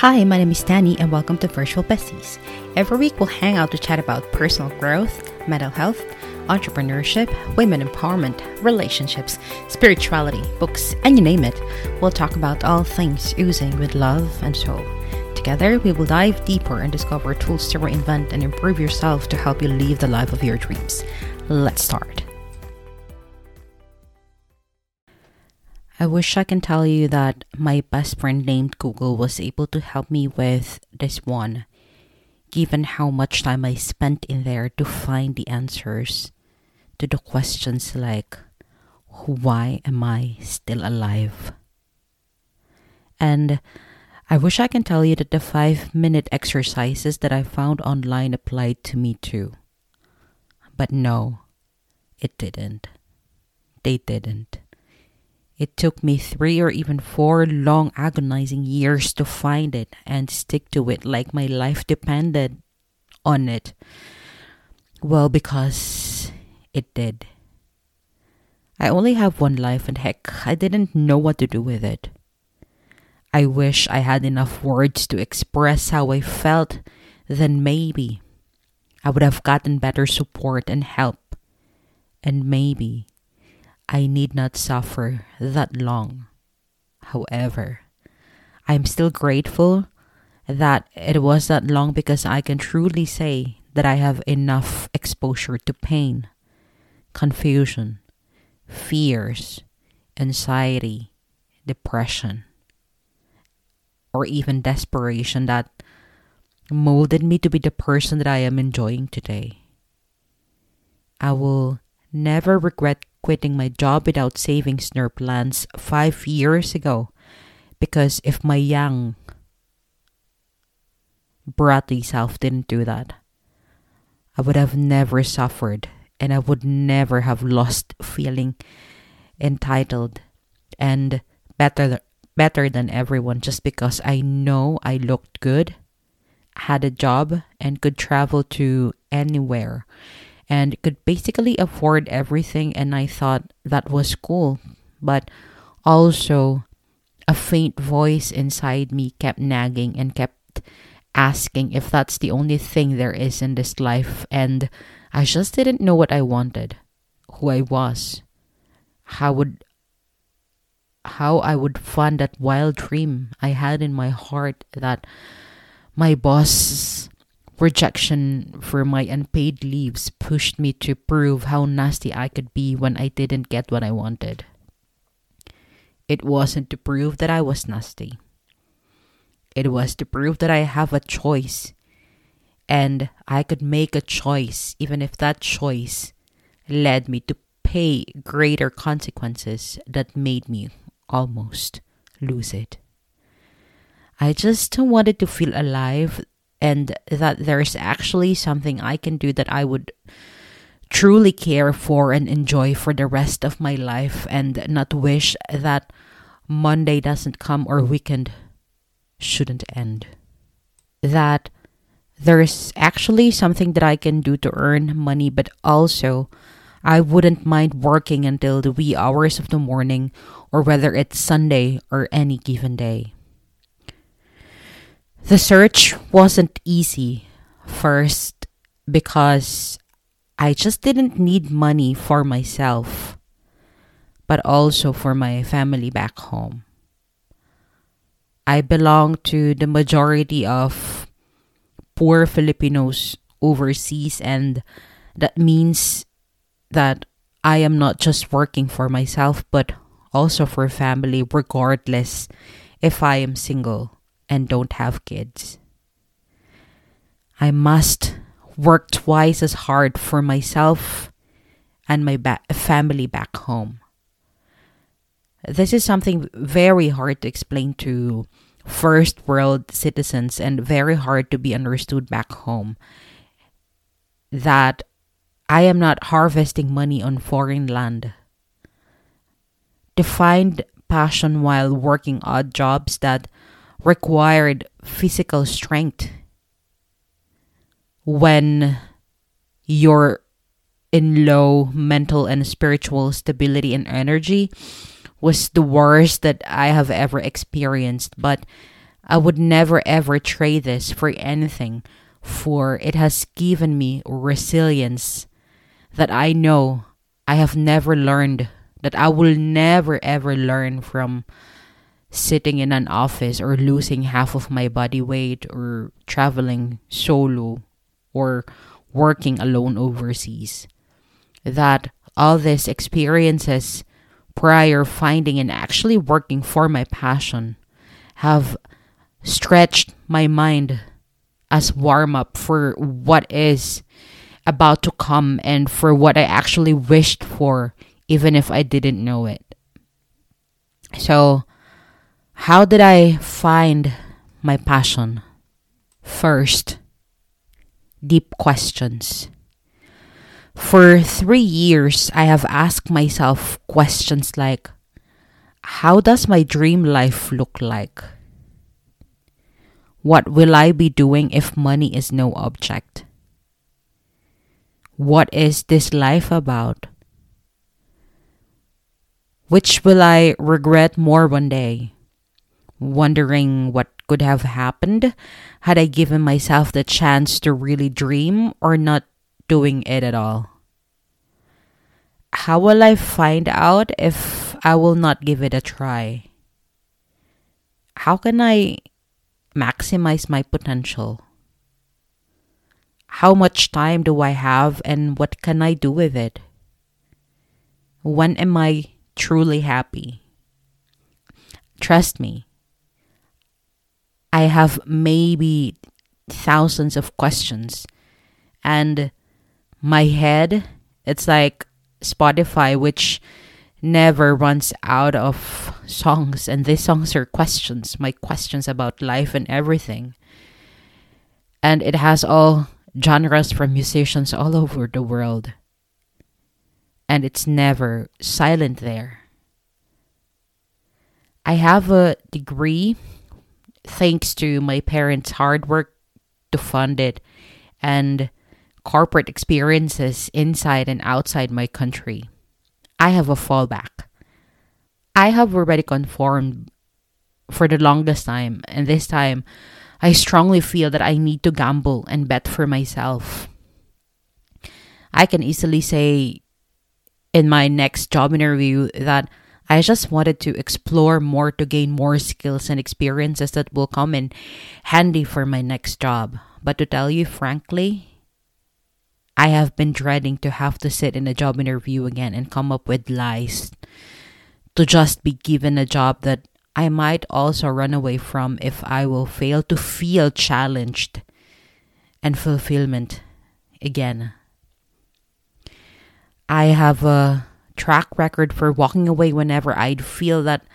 Hi, my name is Danny, and welcome to Virtual Besties. Every week, we'll hang out to chat about personal growth, mental health, entrepreneurship, women empowerment, relationships, spirituality, books, and you name it. We'll talk about all things oozing with love and soul. Together, we will dive deeper and discover tools to reinvent and improve yourself to help you live the life of your dreams. Let's start. I wish I can tell you that my best friend named Google was able to help me with this one, given how much time I spent in there to find the answers to the questions like, why am I still alive? And I wish I can tell you that the five minute exercises that I found online applied to me too. But no, it didn't. They didn't. It took me three or even four long agonizing years to find it and stick to it like my life depended on it. Well, because it did. I only have one life, and heck, I didn't know what to do with it. I wish I had enough words to express how I felt, then maybe I would have gotten better support and help. And maybe I need not suffer that long. However, I'm still grateful that it was that long because I can truly say that I have enough exposure to pain, confusion, fears, anxiety, depression, or even desperation that molded me to be the person that I am enjoying today. I will never regret quitting my job without savings nor plans five years ago. Because if my young bratty self didn't do that, I would have never suffered and I would never have lost feeling entitled and better better than everyone just because I know I looked good, had a job and could travel to anywhere and could basically afford everything and I thought that was cool. But also a faint voice inside me kept nagging and kept asking if that's the only thing there is in this life and I just didn't know what I wanted who I was how would how I would fund that wild dream I had in my heart that my boss Rejection for my unpaid leaves pushed me to prove how nasty I could be when I didn't get what I wanted. It wasn't to prove that I was nasty. It was to prove that I have a choice and I could make a choice even if that choice led me to pay greater consequences that made me almost lose it. I just wanted to feel alive and that there's actually something I can do that I would truly care for and enjoy for the rest of my life and not wish that Monday doesn't come or weekend shouldn't end. That there's actually something that I can do to earn money, but also I wouldn't mind working until the wee hours of the morning or whether it's Sunday or any given day. The search wasn't easy. First, because I just didn't need money for myself, but also for my family back home. I belong to the majority of poor Filipinos overseas, and that means that I am not just working for myself, but also for family, regardless if I am single and don't have kids. I must work twice as hard for myself and my ba- family back home. This is something very hard to explain to first world citizens and very hard to be understood back home. That I am not harvesting money on foreign land. To find passion while working odd jobs that required physical strength when you're in low mental and spiritual stability and energy was the worst that I have ever experienced. But I would never ever trade this for anything, for it has given me resilience that I know I have never learned, that I will never ever learn from sitting in an office or losing half of my body weight or traveling solo or working alone overseas. That all these experiences prior finding and actually working for my passion have stretched my mind as warm up for what is about to come and for what I actually wished for even if I didn't know it. So how did I find my passion? First, deep questions. For three years, I have asked myself questions like How does my dream life look like? What will I be doing if money is no object? What is this life about? Which will I regret more one day? Wondering what could have happened had I given myself the chance to really dream or not doing it at all. How will I find out if I will not give it a try? How can I maximize my potential? How much time do I have and what can I do with it? When am I truly happy? Trust me, I have maybe thousands of questions. And my head, it's like Spotify, which never runs out of songs. And these songs are questions, my questions about life and everything. And it has all genres from musicians all over the world. And it's never silent there. I have a degree thanks to my parents' hard work to fund it and corporate experiences inside and outside my country, I have a fallback. I have already conformed for the longest time, and this time I strongly feel that I need to gamble and bet for myself. I can easily say in my next job interview that I just wanted to explore more to gain more skills and experiences that will come in handy for my next job. But to tell you frankly, I have been dreading to have to sit in a job interview again and come up with lies to just be given a job that I might also run away from if I will fail to feel challenged and fulfillment again. I have a track record for walking away whenever I'd feel that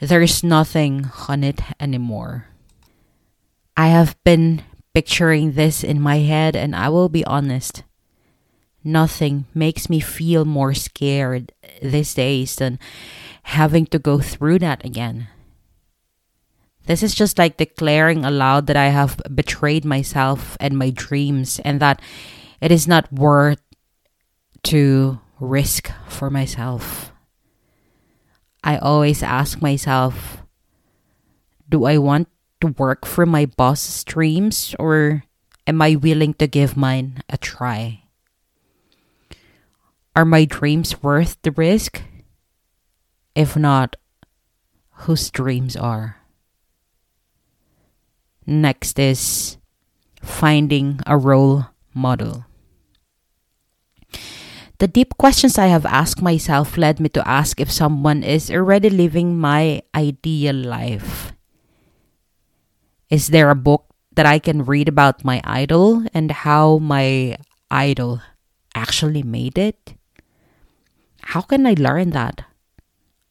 there's nothing on it anymore. I have been picturing this in my head, and I will be honest. Nothing makes me feel more scared these days than having to go through that again. This is just like declaring aloud that I have betrayed myself and my dreams, and that it is not worth to risk for myself. I always ask myself do I want to work for my boss's dreams or am I willing to give mine a try? Are my dreams worth the risk? If not, whose dreams are? Next is finding a role model. The deep questions I have asked myself led me to ask if someone is already living my ideal life. Is there a book that I can read about my idol and how my idol actually made it? How can I learn that?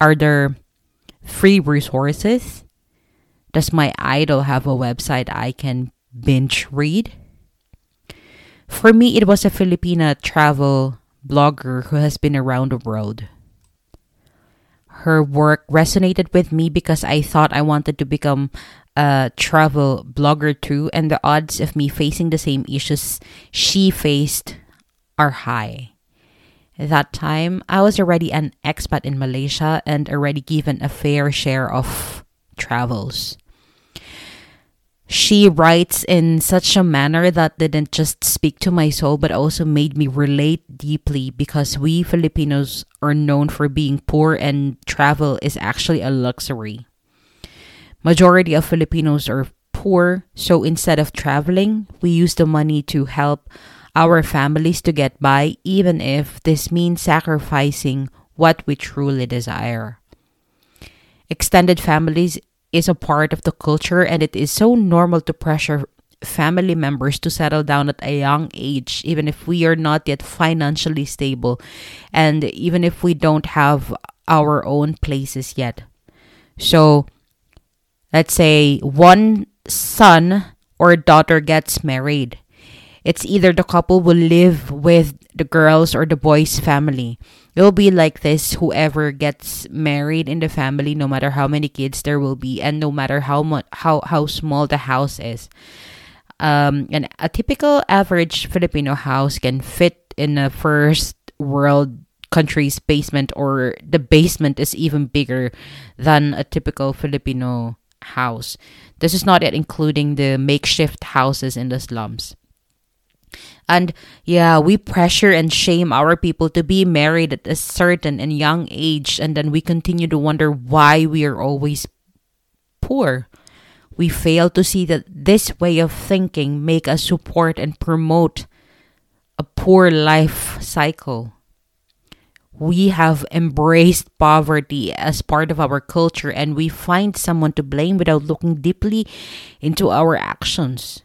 Are there free resources? Does my idol have a website I can binge read? For me, it was a Filipina travel blogger who has been around the world. Her work resonated with me because I thought I wanted to become a travel blogger too, and the odds of me facing the same issues she faced are high. At that time, I was already an expat in Malaysia and already given a fair share of travels. She writes in such a manner that didn't just speak to my soul but also made me relate deeply because we Filipinos are known for being poor and travel is actually a luxury. Majority of Filipinos are poor, so instead of traveling, we use the money to help our families to get by even if this means sacrificing what we truly desire. Extended families is a part of the culture and it is so normal to pressure family members to settle down at a young age even if we are not yet financially stable and even if we don't have our own places yet. So let's say one son or daughter gets married. It's either the couple will live with the girls or the boys family it'll be like this whoever gets married in the family no matter how many kids there will be and no matter how much how how small the house is. Um and a typical average filipino house can fit in a first world country's basement or the basement is even bigger than a typical filipino house. This is not yet including the makeshift houses in the slums and yeah, we pressure and shame our people to be married at a certain and young age, and then we continue to wonder why we are always poor. We fail to see that this way of thinking make us support and promote a poor life cycle. We have embraced poverty as part of our culture and we find someone to blame without looking deeply into our actions.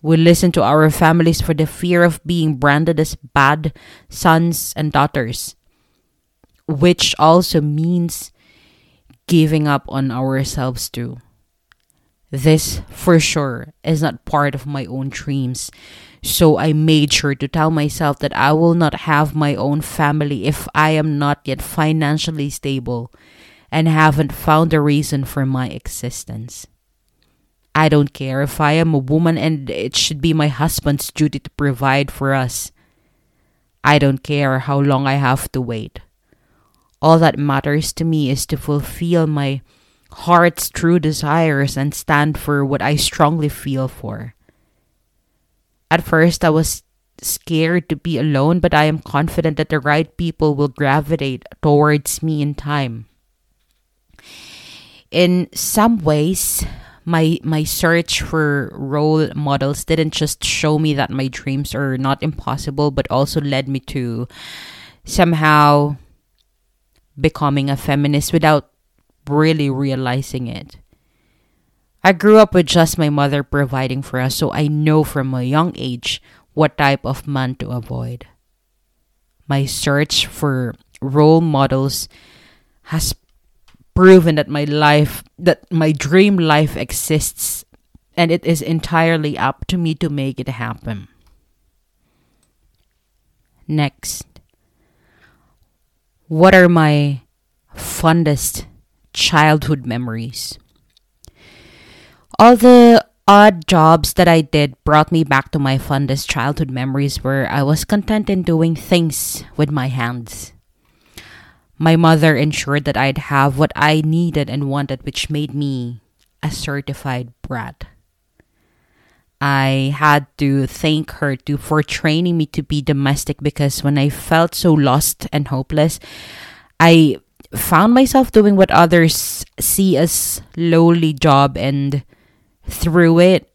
We listen to our families for the fear of being branded as bad sons and daughters, which also means giving up on ourselves too. This, for sure, is not part of my own dreams. So I made sure to tell myself that I will not have my own family if I am not yet financially stable and haven't found a reason for my existence. I don't care if I am a woman and it should be my husband's duty to provide for us. I don't care how long I have to wait. All that matters to me is to fulfill my heart's true desires and stand for what I strongly feel for. At first, I was scared to be alone, but I am confident that the right people will gravitate towards me in time. In some ways, my my search for role models didn't just show me that my dreams are not impossible but also led me to somehow becoming a feminist without really realizing it. I grew up with just my mother providing for us, so I know from a young age what type of man to avoid. My search for role models has proven that my life, that my dream life exists, and it is entirely up to me to make it happen. Next, what are my fondest childhood memories? All the odd jobs that I did brought me back to my fondest childhood memories where I was content in doing things with my hands. My mother ensured that I'd have what I needed and wanted, which made me a certified brat. I had to thank her to for training me to be domestic because when I felt so lost and hopeless, I found myself doing what others see as lowly job and through it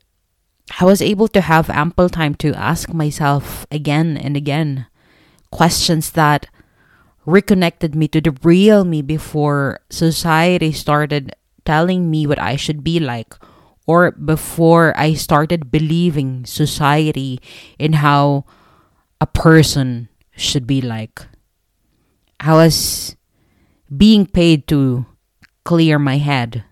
I was able to have ample time to ask myself again and again questions that reconnected me to the real me before society started telling me what I should be like or before I started believing society in how a person should be like. I was being paid to clear my head.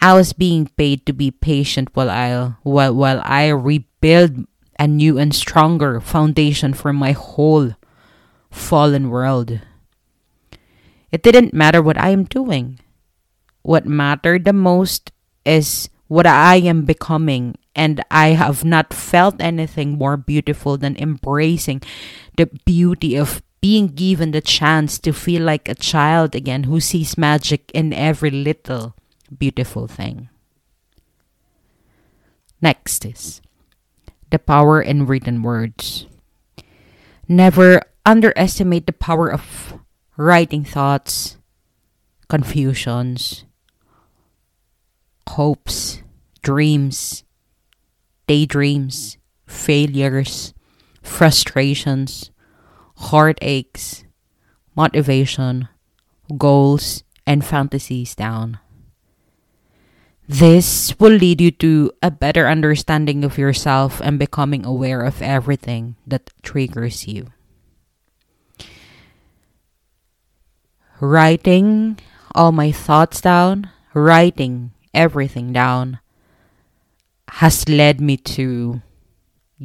I was being paid to be patient while I while, while I rebuild a new and stronger foundation for my whole fallen world. It didn't matter what I am doing. What mattered the most is what I am becoming, and I have not felt anything more beautiful than embracing the beauty of being given the chance to feel like a child again who sees magic in every little beautiful thing. Next is the power in written words. Never underestimate the power of writing thoughts, confusions, hopes, dreams, daydreams, failures, frustrations, heartaches, motivation, goals, and fantasies down. This will lead you to a better understanding of yourself and becoming aware of everything that triggers you. Writing all my thoughts down, writing everything down, has led me to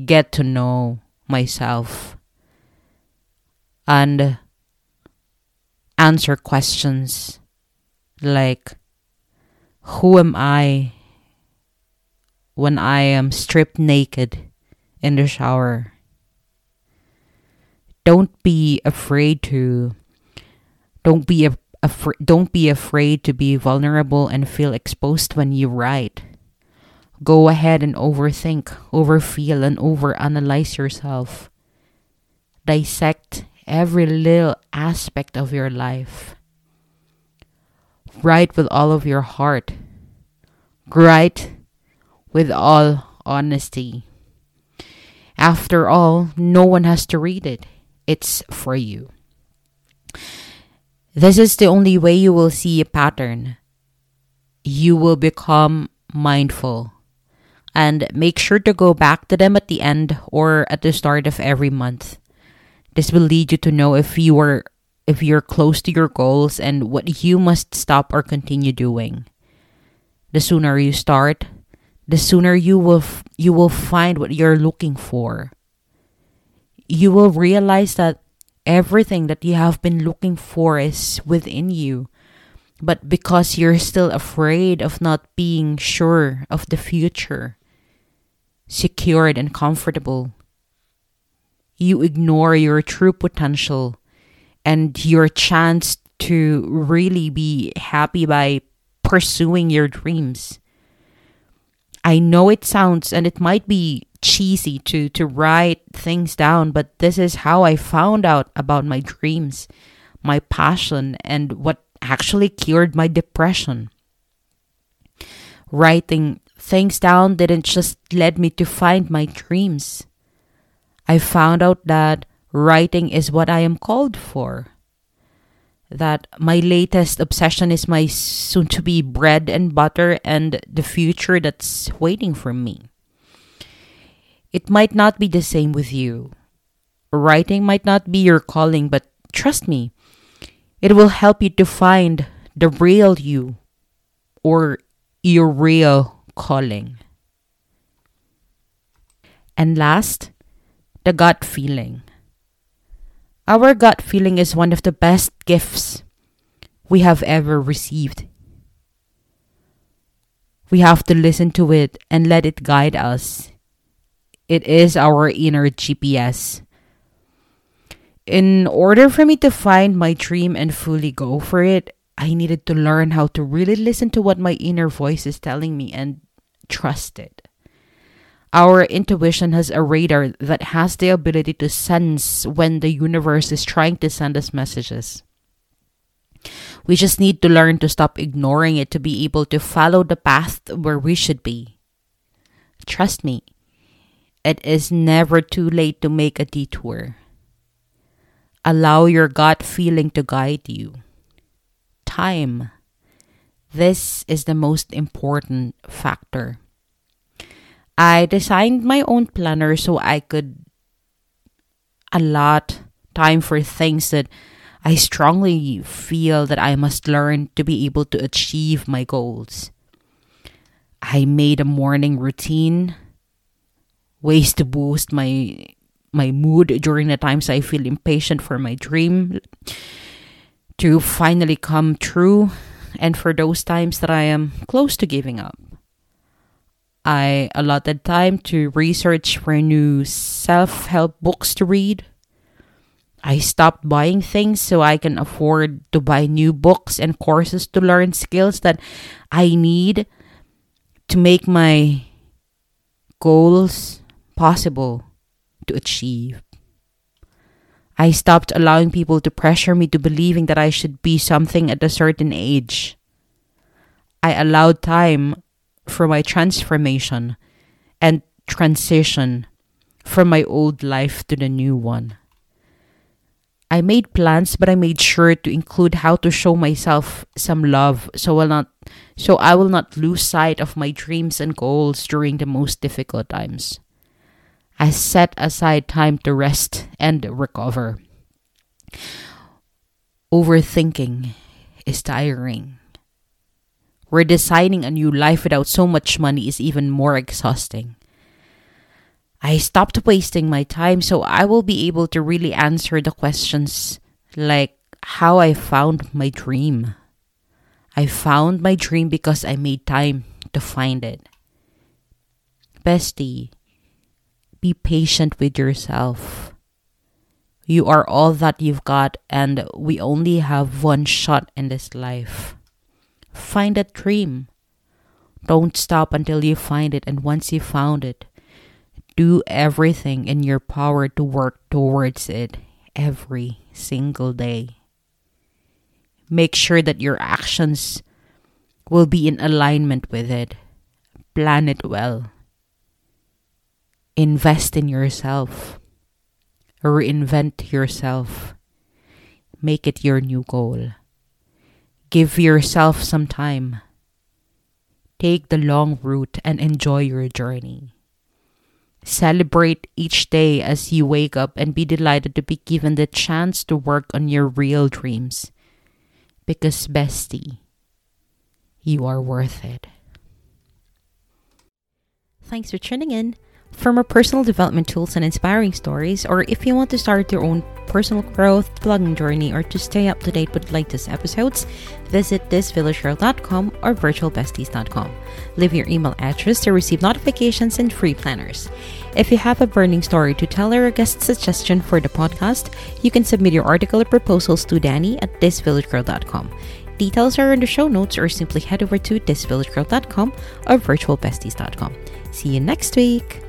get to know myself and answer questions like who am I when I am stripped naked in the shower? Don't be afraid to don't be a, afra- don't be afraid to be vulnerable and feel exposed when you write. Go ahead and overthink, overfeel and overanalyze yourself. Dissect every little aspect of your life. Write with all of your heart. Write with all honesty. After all, no one has to read it. It's for you. This is the only way you will see a pattern. You will become mindful. And make sure to go back to them at the end or at the start of every month. This will lead you to know if you are if you're close to your goals and what you must stop or continue doing. The sooner you start, the sooner you will f- you will find what you're looking for. You will realize that everything that you have been looking for is within you. But because you're still afraid of not being sure of the future, secured and comfortable, you ignore your true potential and your chance to really be happy by pursuing your dreams. I know it sounds and it might be cheesy to to write things down, but this is how I found out about my dreams, my passion and what actually cured my depression. Writing things down didn't just lead me to find my dreams. I found out that writing is what I am called for. That my latest obsession is my soon to be bread and butter and the future that's waiting for me. It might not be the same with you. Writing might not be your calling, but trust me, it will help you to find the real you or your real calling. And last, the gut feeling. Our gut feeling is one of the best gifts we have ever received. We have to listen to it and let it guide us. It is our inner GPS. In order for me to find my dream and fully go for it, I needed to learn how to really listen to what my inner voice is telling me and trust it. Our intuition has a radar that has the ability to sense when the universe is trying to send us messages. We just need to learn to stop ignoring it to be able to follow the path where we should be. Trust me, it is never too late to make a detour. Allow your gut feeling to guide you. Time. This is the most important factor. I designed my own planner so I could allot time for things that I strongly feel that I must learn to be able to achieve my goals. I made a morning routine, ways to boost my my mood during the times I feel impatient for my dream to finally come true and for those times that I am close to giving up. I allotted time to research for new self help books to read. I stopped buying things so I can afford to buy new books and courses to learn skills that I need to make my goals possible to achieve. I stopped allowing people to pressure me to believing that I should be something at a certain age. I allowed time for my transformation and transition from my old life to the new one. I made plans, but I made sure to include how to show myself some love so I'll not so I will not lose sight of my dreams and goals during the most difficult times. I set aside time to rest and recover. Overthinking is tiring. Where designing a new life without so much money is even more exhausting. I stopped wasting my time so I will be able to really answer the questions like how I found my dream. I found my dream because I made time to find it. Bestie, be patient with yourself. You are all that you've got, and we only have one shot in this life. Find that dream. Don't stop until you find it, and once you found it, do everything in your power to work towards it every single day. Make sure that your actions will be in alignment with it. Plan it well. Invest in yourself. Reinvent yourself. Make it your new goal. Give yourself some time. Take the long route and enjoy your journey. Celebrate each day as you wake up and be delighted to be given the chance to work on your real dreams. Because, bestie, you are worth it. Thanks for tuning in. For more personal development tools and inspiring stories, or if you want to start your own personal growth blogging journey or to stay up to date with latest episodes, visit thisvillagegirl.com or virtualbesties.com. Leave your email address to receive notifications and free planners. If you have a burning story to tell or a guest suggestion for the podcast, you can submit your article or proposals to Danny at thisvillagegirl.com. Details are in the show notes or simply head over to thisvillagegirl.com or virtualbesties.com. See you next week.